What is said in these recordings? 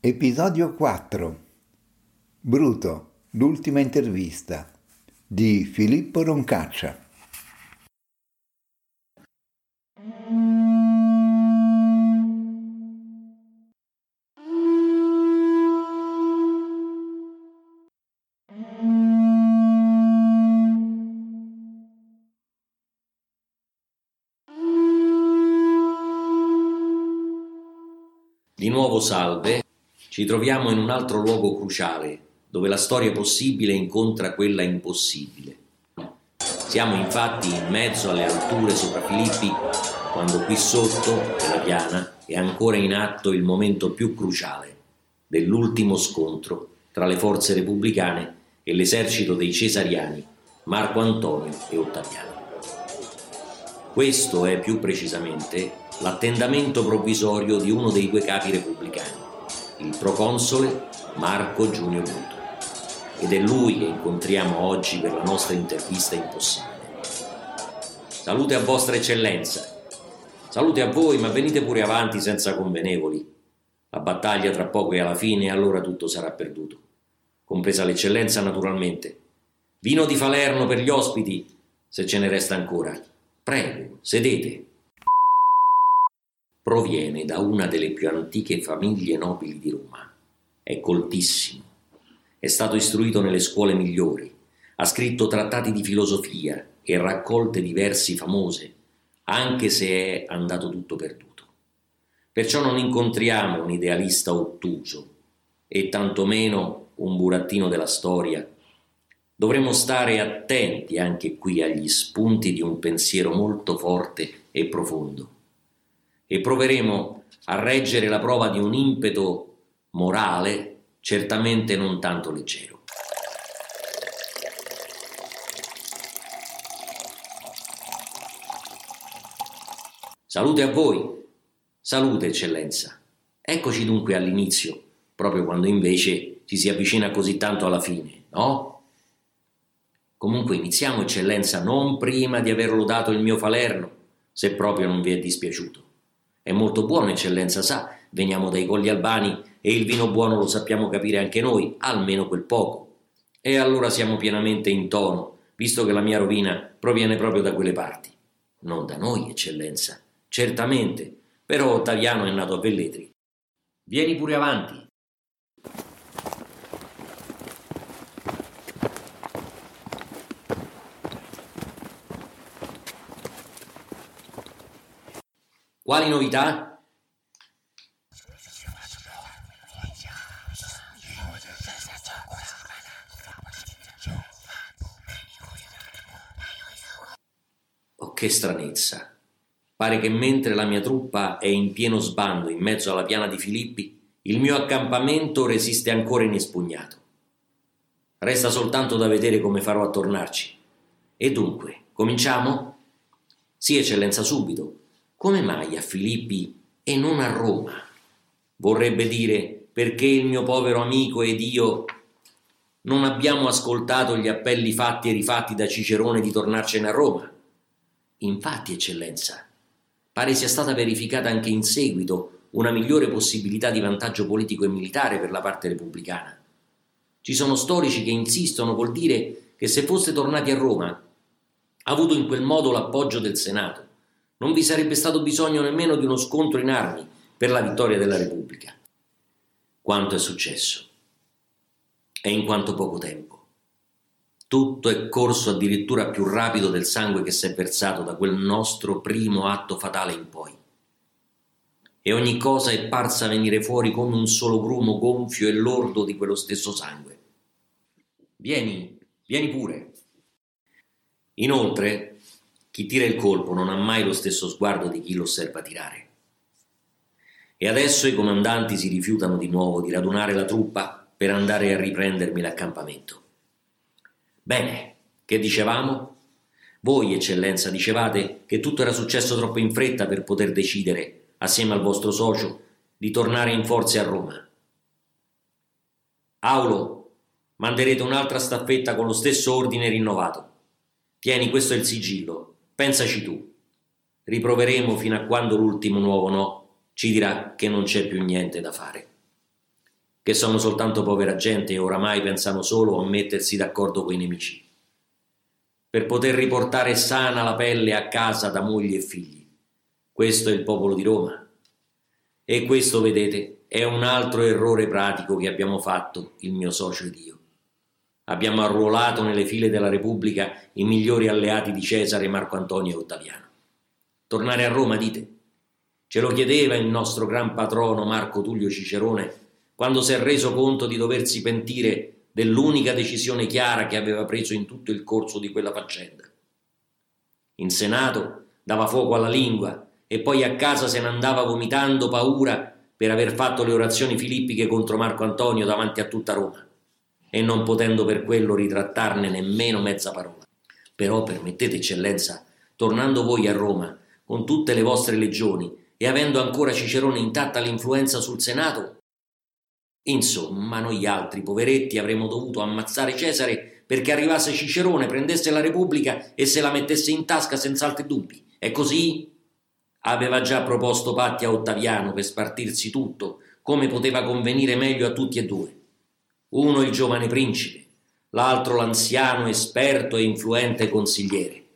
Episodio 4 Bruto, l'ultima intervista di Filippo Roncaccia. Di nuovo salve, ci troviamo in un altro luogo cruciale, dove la storia possibile incontra quella impossibile. Siamo infatti in mezzo alle alture sopra Filippi, quando qui sotto, nella piana, è ancora in atto il momento più cruciale dell'ultimo scontro tra le forze repubblicane e l'esercito dei cesariani, Marco Antonio e Ottaviano. Questo è più precisamente l'attendamento provvisorio di uno dei due capi repubblicani, il proconsole Marco Giunio Bruto. Ed è lui che incontriamo oggi per la nostra intervista impossibile. Salute a vostra eccellenza. Salute a voi, ma venite pure avanti senza convenevoli. La battaglia tra poco è alla fine e allora tutto sarà perduto. Compresa l'eccellenza naturalmente. Vino di Falerno per gli ospiti, se ce ne resta ancora. Prego, sedete proviene da una delle più antiche famiglie nobili di Roma. È coltissimo. È stato istruito nelle scuole migliori. Ha scritto trattati di filosofia e raccolte di versi famose, anche se è andato tutto perduto. Perciò non incontriamo un idealista ottuso e tantomeno un burattino della storia. Dovremmo stare attenti anche qui agli spunti di un pensiero molto forte e profondo e proveremo a reggere la prova di un impeto morale certamente non tanto leggero. Salute a voi, salute eccellenza. Eccoci dunque all'inizio, proprio quando invece ci si avvicina così tanto alla fine, no? Comunque iniziamo eccellenza non prima di aver lodato il mio Falerno, se proprio non vi è dispiaciuto. È molto buono, eccellenza, sa, veniamo dai colli albani e il vino buono lo sappiamo capire anche noi, almeno quel poco. E allora siamo pienamente in tono, visto che la mia rovina proviene proprio da quelle parti. Non da noi, eccellenza, certamente, però Ottaviano è nato a Velletri. Vieni pure avanti. Quali novità? Oh, che stranezza. Pare che mentre la mia truppa è in pieno sbando in mezzo alla piana di Filippi, il mio accampamento resiste ancora inespugnato. Resta soltanto da vedere come farò a tornarci. E dunque, cominciamo? Sì, eccellenza, subito. Come mai a Filippi e non a Roma? Vorrebbe dire perché il mio povero amico ed io non abbiamo ascoltato gli appelli fatti e rifatti da Cicerone di tornarcene a Roma. Infatti, eccellenza, pare sia stata verificata anche in seguito una migliore possibilità di vantaggio politico e militare per la parte repubblicana. Ci sono storici che insistono col dire che se foste tornati a Roma, ha avuto in quel modo l'appoggio del Senato non vi sarebbe stato bisogno nemmeno di uno scontro in armi per la vittoria della Repubblica. Quanto è successo? E in quanto poco tempo. Tutto è corso addirittura più rapido del sangue che si è versato da quel nostro primo atto fatale in poi. E ogni cosa è parsa venire fuori come un solo grumo gonfio e lordo di quello stesso sangue. Vieni, vieni pure. Inoltre, chi tira il colpo non ha mai lo stesso sguardo di chi lo osserva tirare. E adesso i comandanti si rifiutano di nuovo di radunare la truppa per andare a riprendermi l'accampamento. Bene, che dicevamo? Voi, eccellenza, dicevate che tutto era successo troppo in fretta per poter decidere, assieme al vostro socio, di tornare in forze a Roma. Aulo, manderete un'altra staffetta con lo stesso ordine rinnovato. Tieni, questo è il sigillo. Pensaci tu. Riproveremo fino a quando l'ultimo nuovo no ci dirà che non c'è più niente da fare. che sono soltanto povera gente e oramai pensano solo a mettersi d'accordo coi nemici. Per poter riportare sana la pelle a casa da mogli e figli. Questo è il popolo di Roma. E questo, vedete, è un altro errore pratico che abbiamo fatto, il mio socio ed io. Abbiamo arruolato nelle file della Repubblica i migliori alleati di Cesare, Marco Antonio e Ottaviano. Tornare a Roma, dite? Ce lo chiedeva il nostro gran patrono Marco Tullio Cicerone quando si è reso conto di doversi pentire dell'unica decisione chiara che aveva preso in tutto il corso di quella faccenda. In Senato dava fuoco alla lingua e poi a casa se ne andava vomitando paura per aver fatto le orazioni filippiche contro Marco Antonio davanti a tutta Roma e non potendo per quello ritrattarne nemmeno mezza parola. Però permettete eccellenza, tornando voi a Roma con tutte le vostre legioni e avendo ancora Cicerone intatta l'influenza sul Senato, Insomma, noi altri poveretti avremmo dovuto ammazzare Cesare perché arrivasse Cicerone, prendesse la Repubblica e se la mettesse in tasca senza altri dubbi. È così? Aveva già proposto patti a Ottaviano per spartirsi tutto, come poteva convenire meglio a tutti e due. Uno il giovane principe, l'altro l'anziano, esperto e influente consigliere.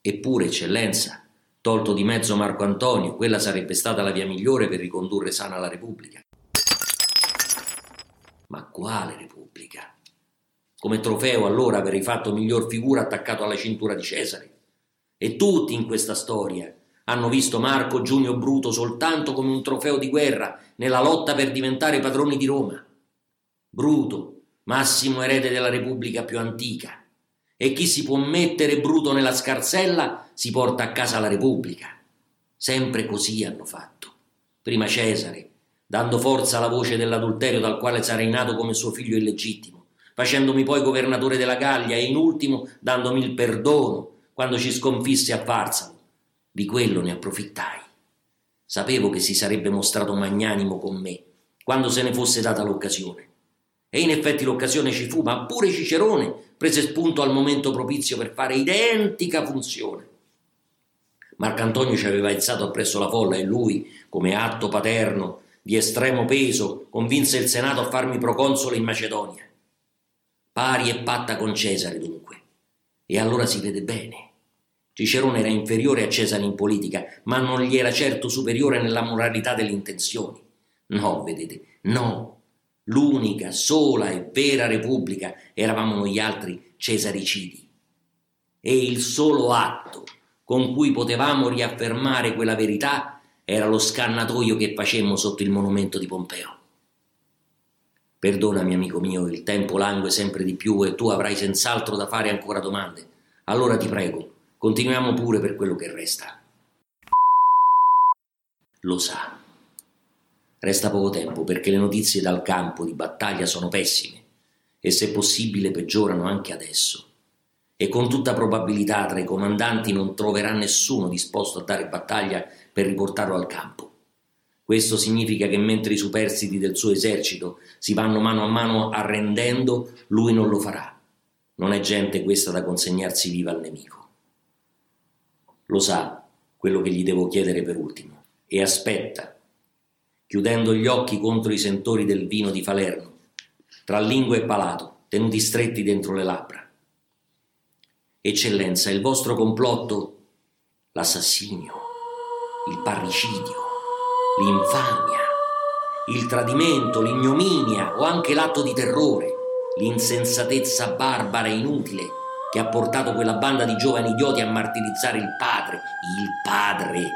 Eppure, eccellenza, tolto di mezzo Marco Antonio, quella sarebbe stata la via migliore per ricondurre sana la Repubblica. Ma quale Repubblica? Come trofeo allora avrei fatto miglior figura attaccato alla cintura di Cesare. E tutti in questa storia hanno visto Marco Giunio Bruto soltanto come un trofeo di guerra nella lotta per diventare padroni di Roma. Bruto, massimo erede della Repubblica più antica. E chi si può mettere Bruto nella scarsella si porta a casa la Repubblica. Sempre così hanno fatto. Prima Cesare, dando forza alla voce dell'adulterio dal quale sarei nato come suo figlio illegittimo, facendomi poi governatore della Gallia e in ultimo dandomi il perdono quando ci sconfisse a Farsalo. Di quello ne approfittai. Sapevo che si sarebbe mostrato magnanimo con me quando se ne fosse data l'occasione. E in effetti l'occasione ci fu, ma pure Cicerone prese spunto al momento propizio per fare identica funzione. Marcantonio ci aveva alzato appresso la folla e lui, come atto paterno, di estremo peso, convinse il Senato a farmi proconsole in Macedonia. Pari e patta con Cesare, dunque. E allora si vede bene. Cicerone era inferiore a Cesare in politica, ma non gli era certo superiore nella moralità delle intenzioni. No, vedete, no. L'unica, sola e vera repubblica eravamo noi altri cesaricidi. E il solo atto con cui potevamo riaffermare quella verità era lo scannatoio che facemmo sotto il monumento di Pompeo. Perdonami, amico mio, il tempo langue sempre di più e tu avrai senz'altro da fare ancora domande. Allora ti prego, continuiamo pure per quello che resta. Lo sa. Resta poco tempo perché le notizie dal campo di battaglia sono pessime e se possibile peggiorano anche adesso. E con tutta probabilità tra i comandanti non troverà nessuno disposto a dare battaglia per riportarlo al campo. Questo significa che mentre i superstiti del suo esercito si vanno mano a mano arrendendo, lui non lo farà. Non è gente questa da consegnarsi viva al nemico. Lo sa quello che gli devo chiedere per ultimo e aspetta, chiudendo gli occhi contro i sentori del vino di Falerno, tra lingua e palato, tenuti stretti dentro le labbra. Eccellenza, il vostro complotto, l'assassinio, il parricidio, l'infamia, il tradimento, l'ignominia o anche l'atto di terrore, l'insensatezza barbara e inutile che ha portato quella banda di giovani idioti a martirizzare il padre, il padre.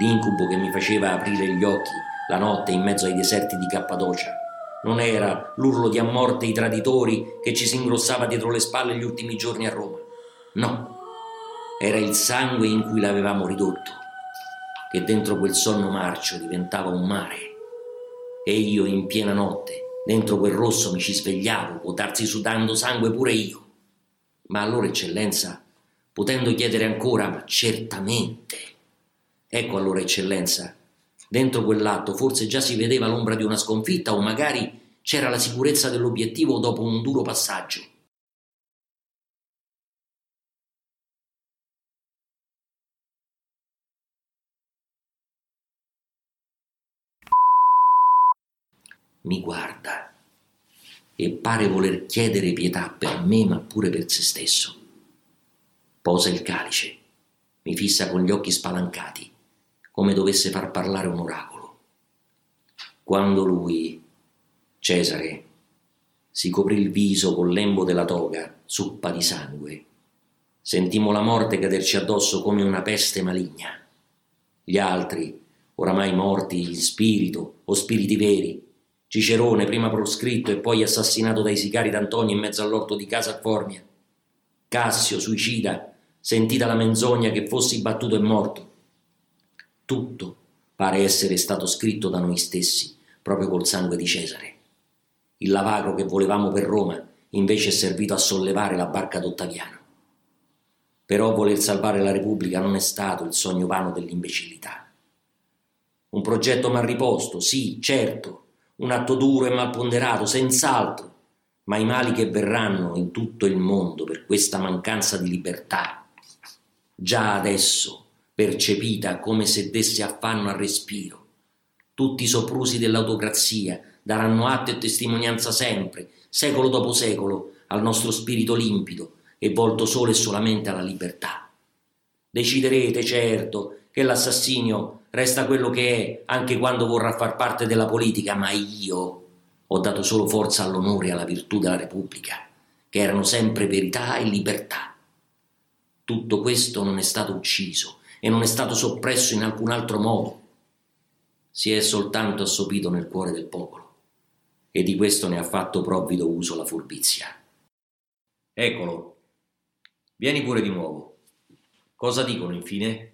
L'incubo che mi faceva aprire gli occhi la notte in mezzo ai deserti di Cappadocia non era l'urlo di a morte i traditori che ci si ingrossava dietro le spalle gli ultimi giorni a Roma. No, era il sangue in cui l'avevamo ridotto che dentro quel sonno marcio diventava un mare. E io in piena notte, dentro quel rosso mi ci svegliavo, può sudando sangue pure io. Ma allora, eccellenza, potendo chiedere ancora, ma certamente. Ecco allora, eccellenza, dentro quell'atto forse già si vedeva l'ombra di una sconfitta o magari c'era la sicurezza dell'obiettivo dopo un duro passaggio. mi guarda e pare voler chiedere pietà per me, ma pure per se stesso. Posa il calice, mi fissa con gli occhi spalancati, come dovesse far parlare un oracolo. Quando lui, Cesare, si coprì il viso col lembo della toga, zuppa di sangue, sentimmo la morte caderci addosso come una peste maligna. Gli altri, oramai morti in spirito o spiriti veri, Cicerone, prima proscritto e poi assassinato dai sicari d'Antonio in mezzo all'orto di casa a Formia, Cassio, suicida, sentita la menzogna che fossi battuto e morto. Tutto pare essere stato scritto da noi stessi, proprio col sangue di Cesare. Il lavagro che volevamo per Roma invece è servito a sollevare la barca d'Ottaviano. Però voler salvare la Repubblica non è stato il sogno vano dell'imbecillità. Un progetto mal riposto, sì, certo, un atto duro e mal ponderato, senz'altro, ma i mali che verranno in tutto il mondo per questa mancanza di libertà già adesso percepita come se desse affanno al respiro. Tutti i soprusi dell'autocrazia daranno atto e testimonianza sempre, secolo dopo secolo, al nostro spirito limpido e volto solo e solamente alla libertà. Deciderete, certo, che l'assassinio resta quello che è anche quando vorrà far parte della politica, ma io ho dato solo forza all'onore e alla virtù della Repubblica, che erano sempre verità e libertà. Tutto questo non è stato ucciso e non è stato soppresso in alcun altro modo. Si è soltanto assopito nel cuore del popolo e di questo ne ha fatto provvido uso la furbizia. Eccolo, vieni pure di nuovo. Cosa dicono infine?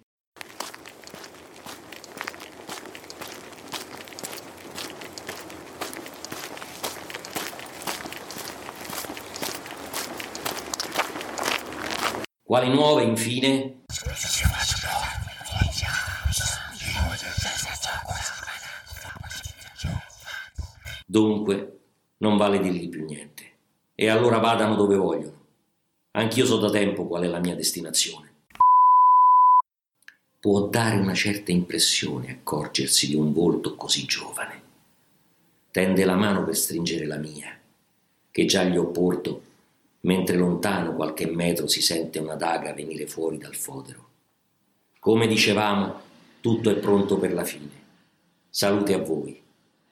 Quali nuove, infine? Dunque, non vale dirgli più niente. E allora vadano dove vogliono. Anch'io so da tempo qual è la mia destinazione. Può dare una certa impressione accorgersi di un volto così giovane. Tende la mano per stringere la mia, che già gli ho porto mentre lontano qualche metro si sente una daga venire fuori dal fodero. Come dicevamo, tutto è pronto per la fine. Salute a voi.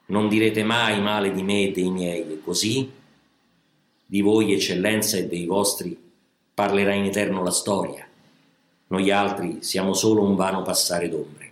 Non direte mai male di me e dei miei, e così di voi, eccellenza, e dei vostri parlerà in eterno la storia. Noi altri siamo solo un vano passare d'ombre.